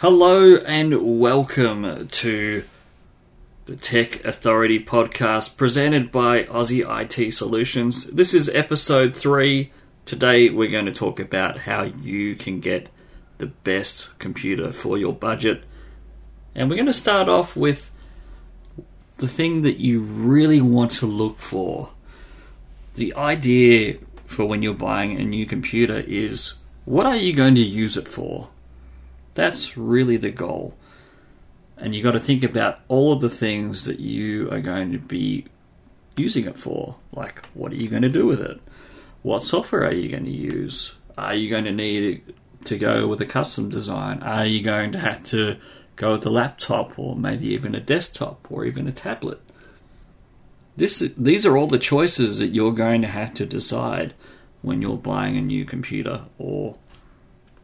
Hello and welcome to the Tech Authority podcast presented by Aussie IT Solutions. This is episode three. Today we're going to talk about how you can get the best computer for your budget. And we're going to start off with the thing that you really want to look for. The idea for when you're buying a new computer is what are you going to use it for? That's really the goal. And you've got to think about all of the things that you are going to be using it for. Like, what are you going to do with it? What software are you going to use? Are you going to need to go with a custom design? Are you going to have to go with a laptop or maybe even a desktop or even a tablet? This, these are all the choices that you're going to have to decide when you're buying a new computer or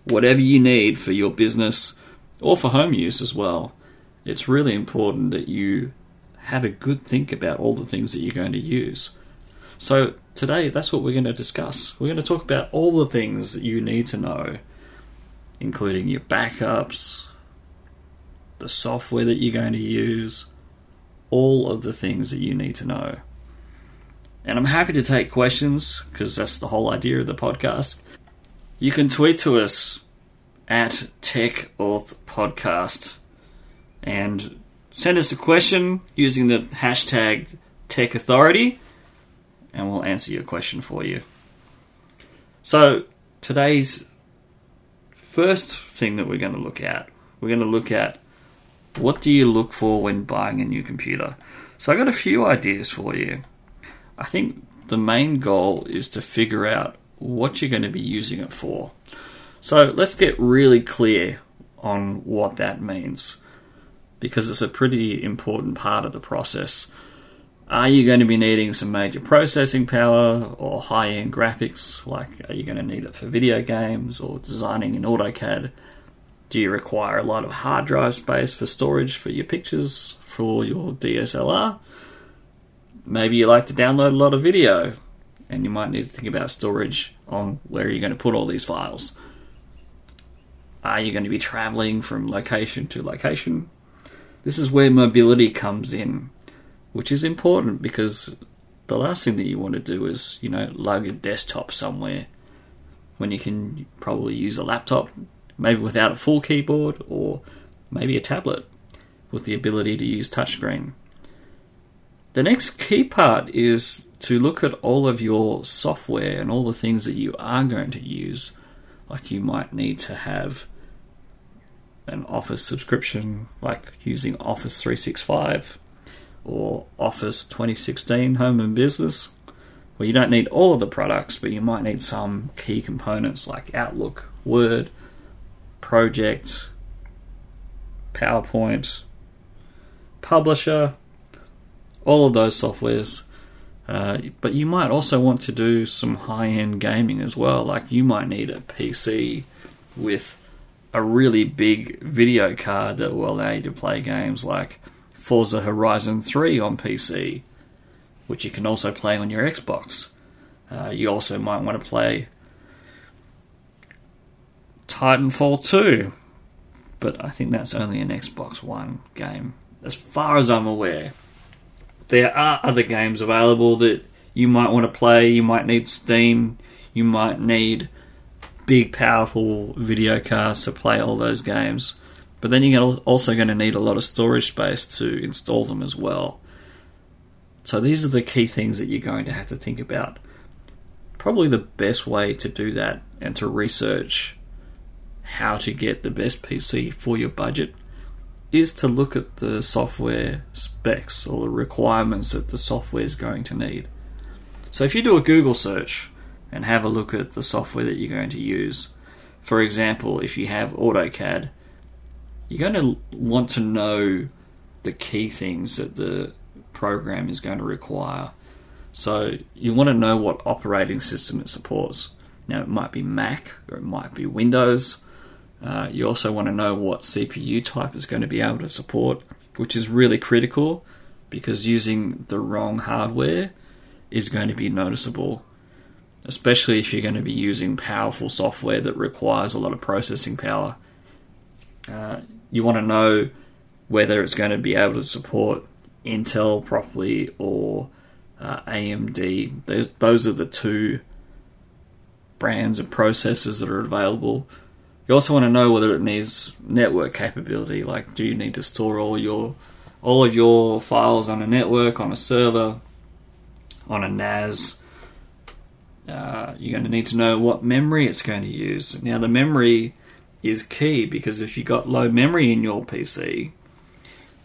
whatever you need for your business or for home use as well. It's really important that you have a good think about all the things that you're going to use. So, today, that's what we're going to discuss. We're going to talk about all the things that you need to know, including your backups, the software that you're going to use, all of the things that you need to know. And I'm happy to take questions because that's the whole idea of the podcast. You can tweet to us at TechAuth Podcast and send us a question using the hashtag Tech Authority, and we'll answer your question for you. So, today's first thing that we're going to look at, we're going to look at what do you look for when buying a new computer. So, I got a few ideas for you. I think the main goal is to figure out what you're going to be using it for. So let's get really clear on what that means because it's a pretty important part of the process. Are you going to be needing some major processing power or high end graphics? Like, are you going to need it for video games or designing in AutoCAD? Do you require a lot of hard drive space for storage for your pictures for your DSLR? Maybe you like to download a lot of video and you might need to think about storage on where you're going to put all these files. Are you going to be traveling from location to location? This is where mobility comes in, which is important because the last thing that you want to do is, you know, lug a desktop somewhere when you can probably use a laptop, maybe without a full keyboard, or maybe a tablet with the ability to use touchscreen. The next key part is to look at all of your software and all the things that you are going to use. Like you might need to have an Office subscription, like using Office 365 or Office 2016 Home and Business, where you don't need all of the products, but you might need some key components like Outlook, Word, Project, PowerPoint, Publisher, all of those softwares. Uh, but you might also want to do some high end gaming as well. Like you might need a PC with a really big video card that will allow you to play games like Forza Horizon 3 on PC, which you can also play on your Xbox. Uh, you also might want to play Titanfall 2, but I think that's only an Xbox One game, as far as I'm aware there are other games available that you might want to play. You might need Steam. You might need big, powerful video cards to play all those games. But then you're also going to need a lot of storage space to install them as well. So these are the key things that you're going to have to think about. Probably the best way to do that and to research how to get the best PC for your budget is to look at the software specs or the requirements that the software is going to need. So if you do a Google search and have a look at the software that you're going to use, for example, if you have AutoCAD, you're going to want to know the key things that the program is going to require. So you want to know what operating system it supports. Now it might be Mac or it might be Windows uh, you also want to know what CPU type is going to be able to support, which is really critical because using the wrong hardware is going to be noticeable, especially if you're going to be using powerful software that requires a lot of processing power. Uh, you want to know whether it's going to be able to support Intel properly or uh, AMD. Those, those are the two brands and processors that are available. You also want to know whether it needs network capability. Like, do you need to store all your all of your files on a network, on a server, on a NAS? Uh, you're going to need to know what memory it's going to use. Now, the memory is key because if you've got low memory in your PC,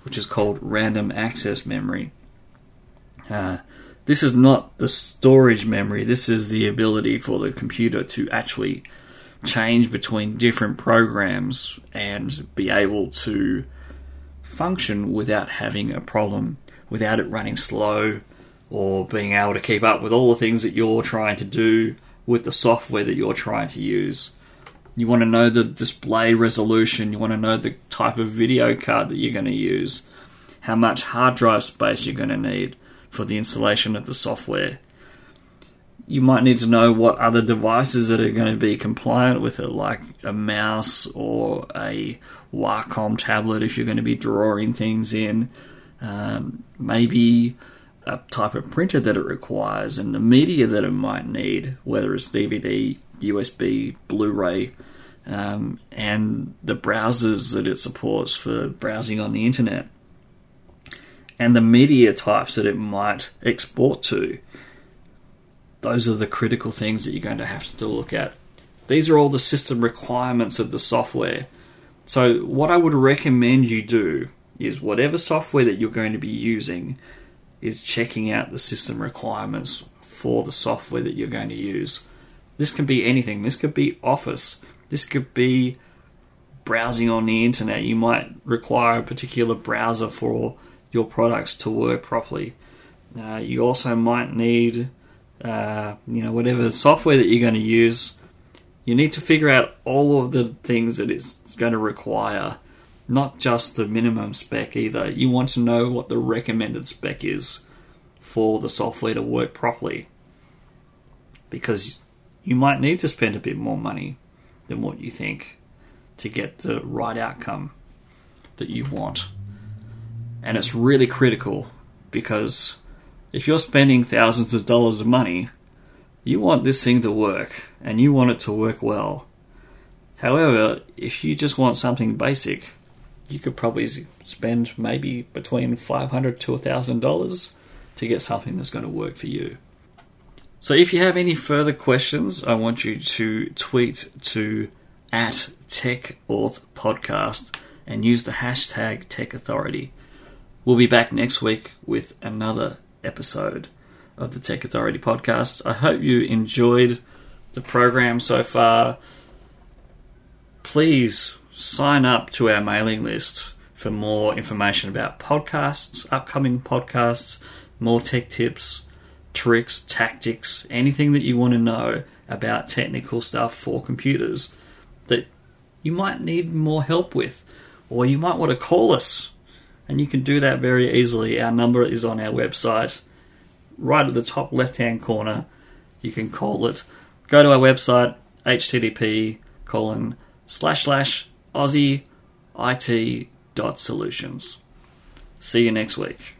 which is called random access memory, uh, this is not the storage memory, this is the ability for the computer to actually change between different programs and be able to function without having a problem, without it running slow, or being able to keep up with all the things that you're trying to do with the software that you're trying to use. You want to know the display resolution, you want to know the type of video card that you're going to use, how much hard drive space you're going to need for the installation of the software. You might need to know what other devices that are going to be compliant with it, like a mouse or a Wacom tablet if you're going to be drawing things in. Um, maybe a type of printer that it requires and the media that it might need, whether it's DVD, USB, Blu ray, um, and the browsers that it supports for browsing on the internet, and the media types that it might export to. Those are the critical things that you're going to have to look at. These are all the system requirements of the software. So, what I would recommend you do is whatever software that you're going to be using, is checking out the system requirements for the software that you're going to use. This can be anything. This could be Office. This could be browsing on the internet. You might require a particular browser for your products to work properly. Uh, you also might need, uh, you know, whatever software that you're going to use. You need to figure out all of the things that it's going to require not just the minimum spec either. You want to know what the recommended spec is for the software to work properly. Because you might need to spend a bit more money than what you think to get the right outcome that you want. And it's really critical because if you're spending thousands of dollars of money, you want this thing to work and you want it to work well. However, if you just want something basic, you could probably spend maybe between 500 to $1,000 to get something that's going to work for you. So if you have any further questions, I want you to tweet to at TechAuth Podcast and use the hashtag Tech Authority. We'll be back next week with another episode of the Tech Authority podcast. I hope you enjoyed the program so far. Please sign up to our mailing list for more information about podcasts, upcoming podcasts, more tech tips, tricks, tactics, anything that you want to know about technical stuff for computers that you might need more help with, or you might want to call us. And you can do that very easily. Our number is on our website, right at the top left hand corner. You can call it. Go to our website, http colon slash slash Aussie IT dot solutions. See you next week.